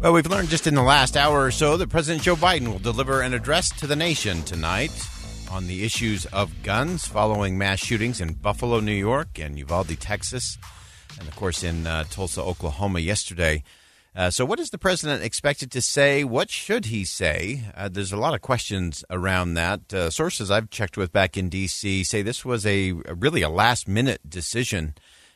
Well, we've learned just in the last hour or so that President Joe Biden will deliver an address to the nation tonight on the issues of guns following mass shootings in Buffalo, New York, and Uvalde, Texas, and of course in uh, Tulsa, Oklahoma yesterday. Uh, so, what is the president expected to say? What should he say? Uh, there's a lot of questions around that. Uh, sources I've checked with back in D.C. say this was a really a last minute decision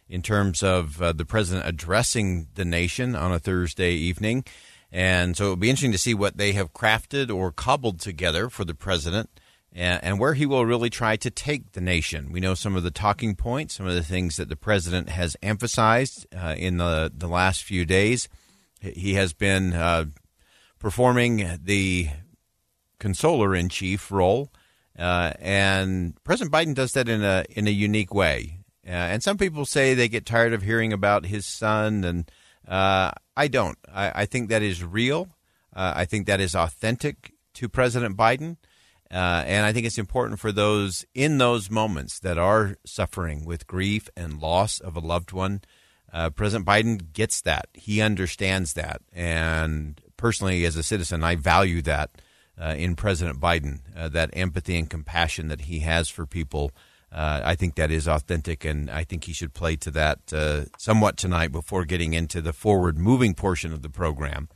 in terms of uh, the president addressing the nation on a Thursday evening. And so it'll be interesting to see what they have crafted or cobbled together for the president and, and, where he will really try to take the nation. We know some of the talking points, some of the things that the president has emphasized uh, in the, the last few days. He has been uh, performing the consoler in chief role. Uh, and President Biden does that in a in a unique way. Uh, and some people say they get tired of hearing about his son, and uh, I don't. I, I, think that is real. Uh, I think that is authentic to President Biden. Uh, and I think it's important for those in those moments that are suffering with grief and loss of a loved one. Uh, President Biden gets that. He understands that. And personally, as a citizen, I value that uh, in President Biden that empathy and compassion that he has for people uh, I think that is authentic, and I think he should play to that uh, somewhat tonight before getting into the forward moving portion of the program.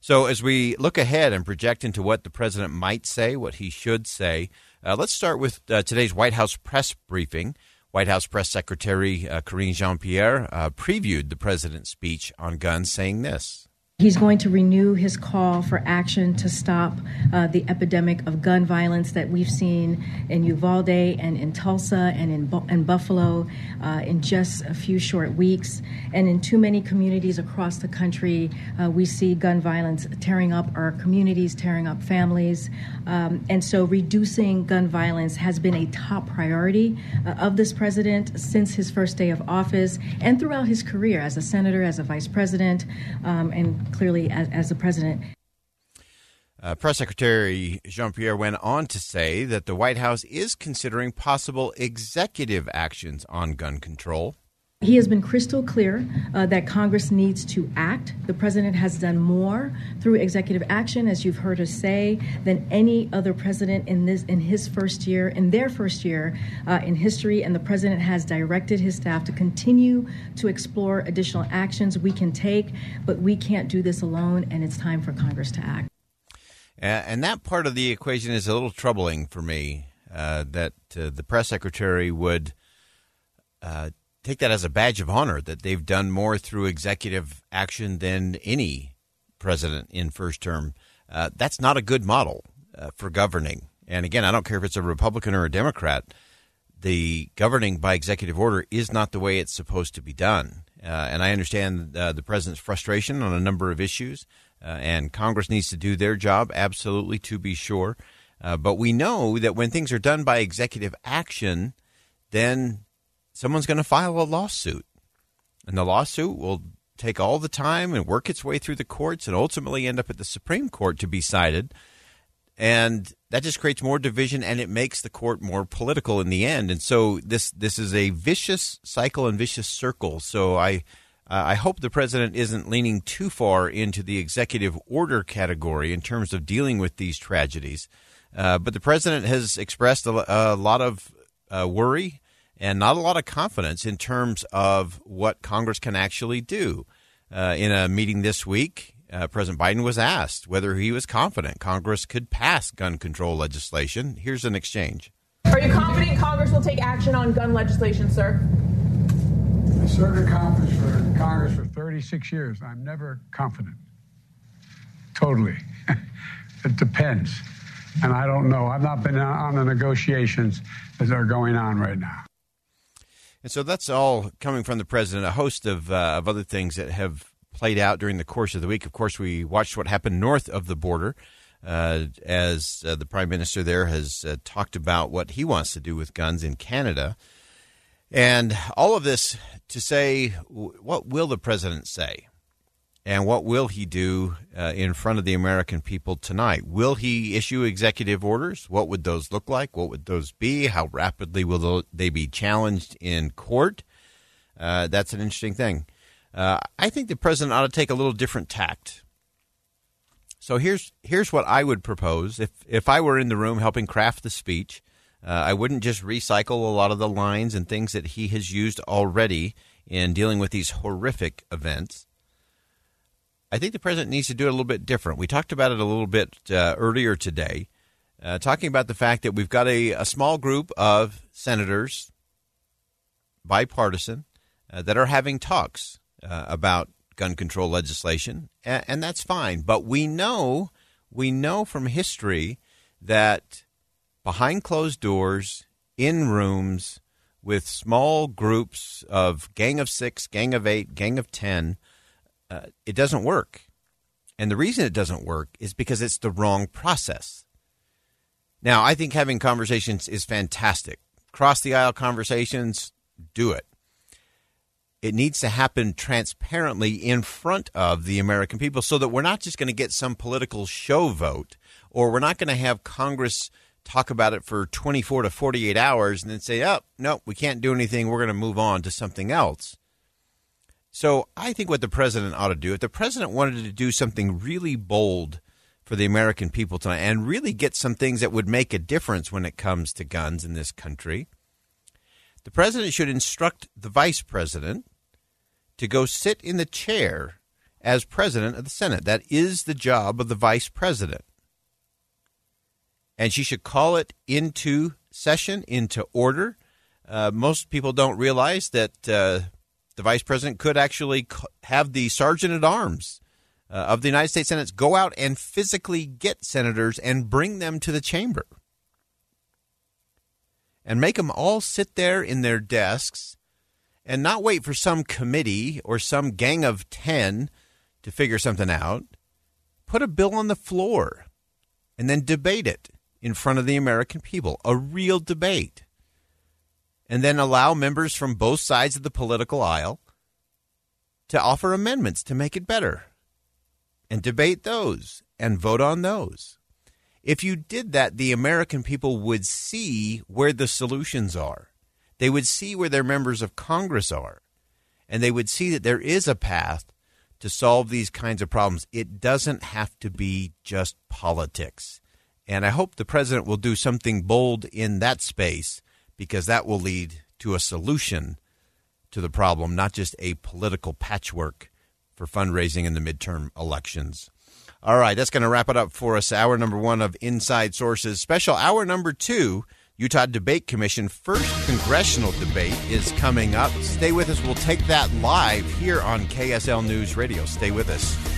So, as we look ahead and project into what the president might say, what he should say, uh, let's start with uh, today's White House press briefing. White House Press Secretary uh, Karine Jean Pierre uh, previewed the president's speech on guns, saying this. He's going to renew his call for action to stop uh, the epidemic of gun violence that we've seen in Uvalde and in Tulsa and in, Bu- Buffalo uh, in just a few short weeks. And in too many communities across the country, uh, we see gun violence tearing up our communities, tearing up families. Um, and so reducing gun violence has been a top priority uh, of this president since his first day of office and throughout his career as a senator, as a vice president, um, and clearly as, as the president. Uh, Press Secretary Jean Pierre went on to say that the White House is considering possible executive actions on gun control. He has been crystal clear uh, that Congress needs to act. The president has done more through executive action, as you've heard us say, than any other president in this in his first year, in their first year uh, in history. And the president has directed his staff to continue to explore additional actions we can take, but we can't do this alone, and it's time for Congress to act. And that part of the equation is a little troubling for me. Uh, that uh, the press secretary would uh, take that as a badge of honor that they've done more through executive action than any president in first term. Uh, that's not a good model uh, for governing. And again, I don't care if it's a Republican or a Democrat. The governing by executive order is not the way it's supposed to be done. Uh, and I understand uh, the president's frustration on a number of issues, uh, and Congress needs to do their job, absolutely, to be sure. Uh, but we know that when things are done by executive action, then someone's going to file a lawsuit. And the lawsuit will take all the time and work its way through the courts and ultimately end up at the Supreme Court to be cited. And that just creates more division and it makes the court more political in the end. And so this this is a vicious cycle and vicious circle. So I uh, I hope the president isn't leaning too far into the executive order category in terms of dealing with these tragedies. Uh, but the president has expressed a, a lot of uh, worry and not a lot of confidence in terms of what Congress can actually do. Uh, in a meeting this week, uh, President Biden was asked whether he was confident Congress could pass gun control legislation. Here's an exchange. Are you confident Congress will take action on gun legislation, sir? I served in Congress for, Congress for 36 years. I'm never confident. Totally. it depends. And I don't know. I've not been on the negotiations that are going on right now. And so that's all coming from the president. A host of, uh, of other things that have played out during the course of the week. Of course, we watched what happened north of the border uh, as uh, the prime minister there has uh, talked about what he wants to do with guns in Canada. And all of this to say, what will the president say? And what will he do uh, in front of the American people tonight? Will he issue executive orders? What would those look like? What would those be? How rapidly will they be challenged in court? Uh, that's an interesting thing. Uh, I think the president ought to take a little different tact. So here's here's what I would propose if if I were in the room helping craft the speech. Uh, I wouldn't just recycle a lot of the lines and things that he has used already in dealing with these horrific events. I think the president needs to do it a little bit different. We talked about it a little bit uh, earlier today, uh, talking about the fact that we've got a, a small group of senators, bipartisan, uh, that are having talks uh, about gun control legislation, and, and that's fine. But we know, we know from history that behind closed doors, in rooms, with small groups of gang of six, gang of eight, gang of ten, uh, it doesn't work. And the reason it doesn't work is because it's the wrong process. Now, I think having conversations is fantastic. Cross the aisle conversations, do it it needs to happen transparently in front of the American people so that we're not just going to get some political show vote or we're not going to have Congress talk about it for 24 to 48 hours and then say, oh, no, we can't do anything. We're going to move on to something else. So I think what the president ought to do, if the president wanted to do something really bold for the American people tonight and really get some things that would make a difference when it comes to guns in this country, the president should instruct the vice president to go sit in the chair as president of the Senate. That is the job of the vice president. And she should call it into session, into order. Uh, most people don't realize that uh, the vice president could actually have the sergeant at arms uh, of the United States Senate go out and physically get senators and bring them to the chamber and make them all sit there in their desks and not wait for some committee or some gang of 10 to figure something out. Put a bill on the floor and then debate it in front of the American people, a real debate. And then allow members from both sides of the political aisle to offer amendments to make it better and debate those and vote on those. If you did that, the American people would see where the solutions are. They would see where their members of Congress are. And they would see that there is a path to solve these kinds of problems. It doesn't have to be just politics. And I hope the president will do something bold in that space because that will lead to a solution to the problem, not just a political patchwork for fundraising in the midterm elections. All right, that's going to wrap it up for us. Hour number one of Inside Sources. Special hour number two, Utah Debate Commission first congressional debate is coming up. Stay with us. We'll take that live here on KSL News Radio. Stay with us.